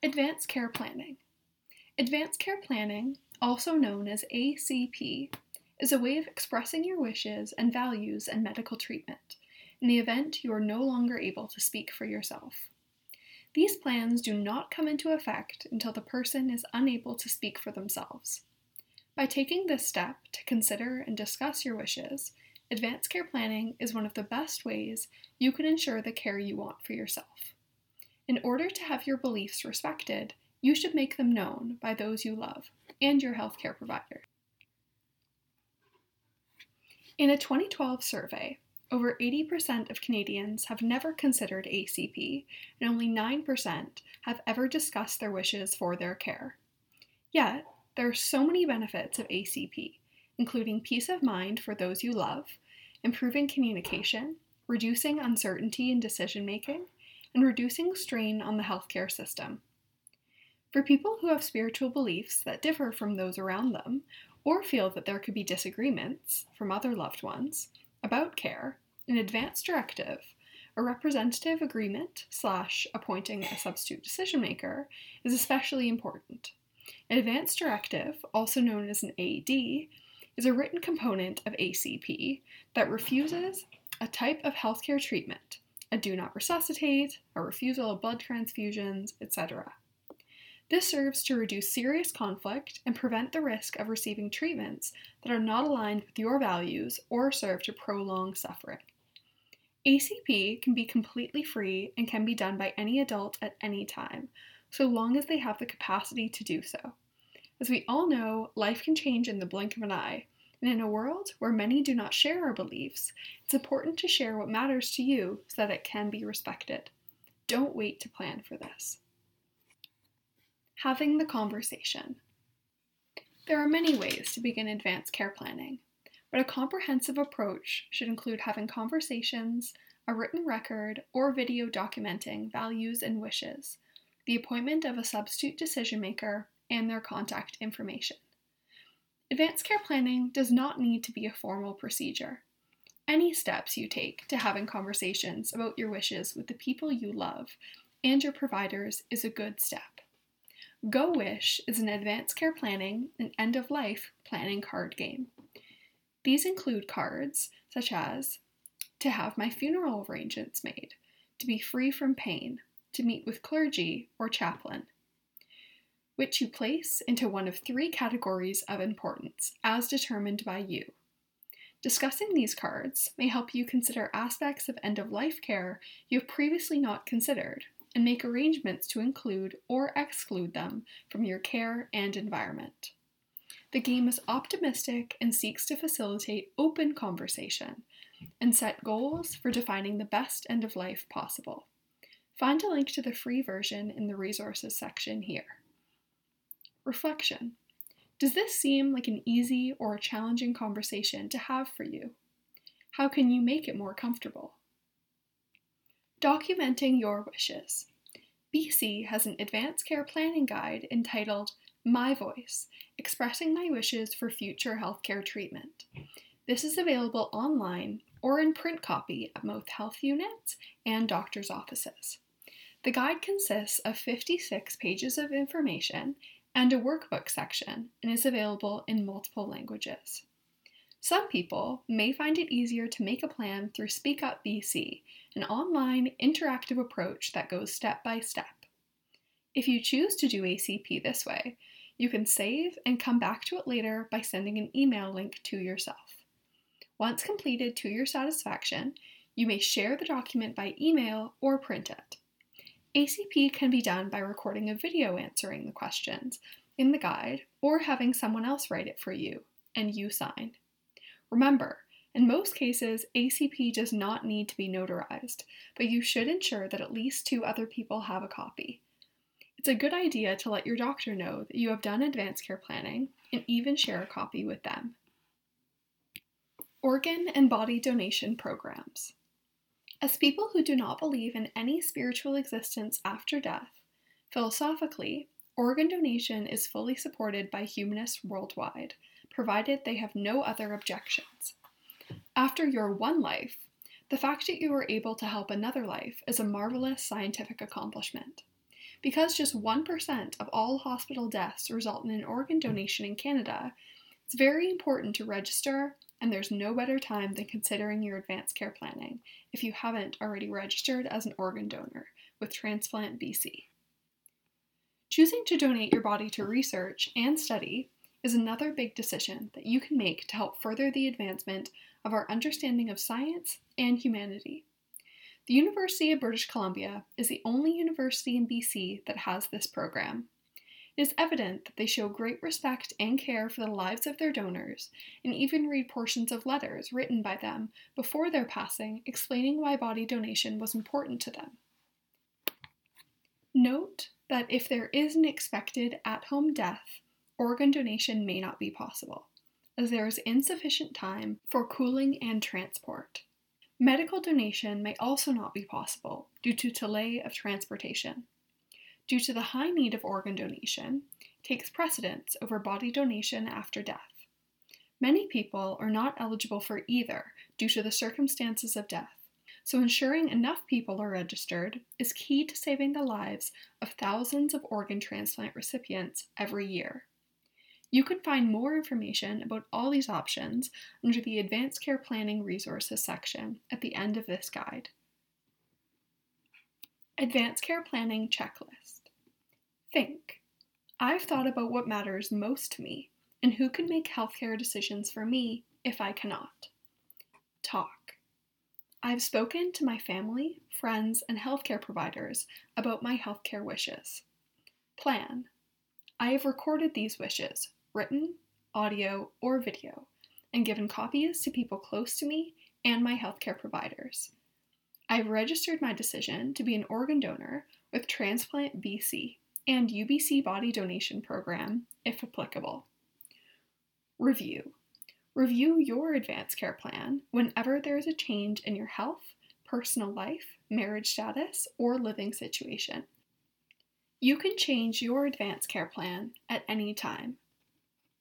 Advanced Care Planning. Advanced Care Planning, also known as ACP, is a way of expressing your wishes and values in medical treatment in the event you are no longer able to speak for yourself. These plans do not come into effect until the person is unable to speak for themselves. By taking this step to consider and discuss your wishes, advanced care planning is one of the best ways you can ensure the care you want for yourself. In order to have your beliefs respected, you should make them known by those you love and your healthcare provider. In a 2012 survey, over 80% of Canadians have never considered ACP, and only 9% have ever discussed their wishes for their care. Yet, there are so many benefits of ACP, including peace of mind for those you love, improving communication, reducing uncertainty in decision making, and reducing strain on the healthcare system. For people who have spiritual beliefs that differ from those around them, or feel that there could be disagreements from other loved ones about care, an advance directive, a representative agreement slash appointing a substitute decision maker is especially important. An advance directive, also known as an AD, is a written component of ACP that refuses a type of healthcare treatment, a do not resuscitate, a refusal of blood transfusions, etc. This serves to reduce serious conflict and prevent the risk of receiving treatments that are not aligned with your values or serve to prolong suffering. ACP can be completely free and can be done by any adult at any time, so long as they have the capacity to do so. As we all know, life can change in the blink of an eye, and in a world where many do not share our beliefs, it's important to share what matters to you so that it can be respected. Don't wait to plan for this. Having the conversation. There are many ways to begin advanced care planning, but a comprehensive approach should include having conversations, a written record, or video documenting values and wishes the appointment of a substitute decision maker, and their contact information. Advanced care planning does not need to be a formal procedure. Any steps you take to having conversations about your wishes with the people you love and your providers is a good step. Go Wish is an advanced care planning and end of life planning card game. These include cards such as to have my funeral arrangements made, to be free from pain, to meet with clergy or chaplain, which you place into one of three categories of importance as determined by you. Discussing these cards may help you consider aspects of end of life care you have previously not considered and make arrangements to include or exclude them from your care and environment. The game is optimistic and seeks to facilitate open conversation and set goals for defining the best end of life possible. Find a link to the free version in the resources section here. Reflection. Does this seem like an easy or a challenging conversation to have for you? How can you make it more comfortable? Documenting your wishes. BC has an advanced care planning guide entitled My Voice Expressing My Wishes for Future Healthcare Treatment. This is available online or in print copy at both health units and doctors' offices. The guide consists of 56 pages of information and a workbook section and is available in multiple languages. Some people may find it easier to make a plan through Speak Up BC, an online interactive approach that goes step by step. If you choose to do ACP this way, you can save and come back to it later by sending an email link to yourself. Once completed to your satisfaction, you may share the document by email or print it. ACP can be done by recording a video answering the questions in the guide or having someone else write it for you and you sign. Remember, in most cases, ACP does not need to be notarized, but you should ensure that at least two other people have a copy. It's a good idea to let your doctor know that you have done advanced care planning and even share a copy with them. Organ and body donation programs. As people who do not believe in any spiritual existence after death, philosophically, organ donation is fully supported by humanists worldwide, provided they have no other objections. After your one life, the fact that you were able to help another life is a marvelous scientific accomplishment. Because just 1% of all hospital deaths result in an organ donation in Canada, it's very important to register, and there's no better time than considering your advanced care planning if you haven't already registered as an organ donor with Transplant BC. Choosing to donate your body to research and study is another big decision that you can make to help further the advancement of our understanding of science and humanity. The University of British Columbia is the only university in BC that has this program. It is evident that they show great respect and care for the lives of their donors, and even read portions of letters written by them before their passing explaining why body donation was important to them. Note that if there is an expected at home death, organ donation may not be possible, as there is insufficient time for cooling and transport. Medical donation may also not be possible due to delay of transportation. Due to the high need of organ donation, takes precedence over body donation after death. Many people are not eligible for either due to the circumstances of death, so ensuring enough people are registered is key to saving the lives of thousands of organ transplant recipients every year. You can find more information about all these options under the Advanced Care Planning Resources section at the end of this guide. Advanced Care Planning Checklist Think. I've thought about what matters most to me and who can make healthcare decisions for me if I cannot. Talk. I've spoken to my family, friends, and healthcare providers about my healthcare wishes. Plan. I have recorded these wishes written, audio, or video, and given copies to people close to me and my healthcare providers. I've registered my decision to be an organ donor with Transplant BC and UBC Body Donation Program, if applicable. Review Review your advanced care plan whenever there is a change in your health, personal life, marriage status, or living situation. You can change your advanced care plan at any time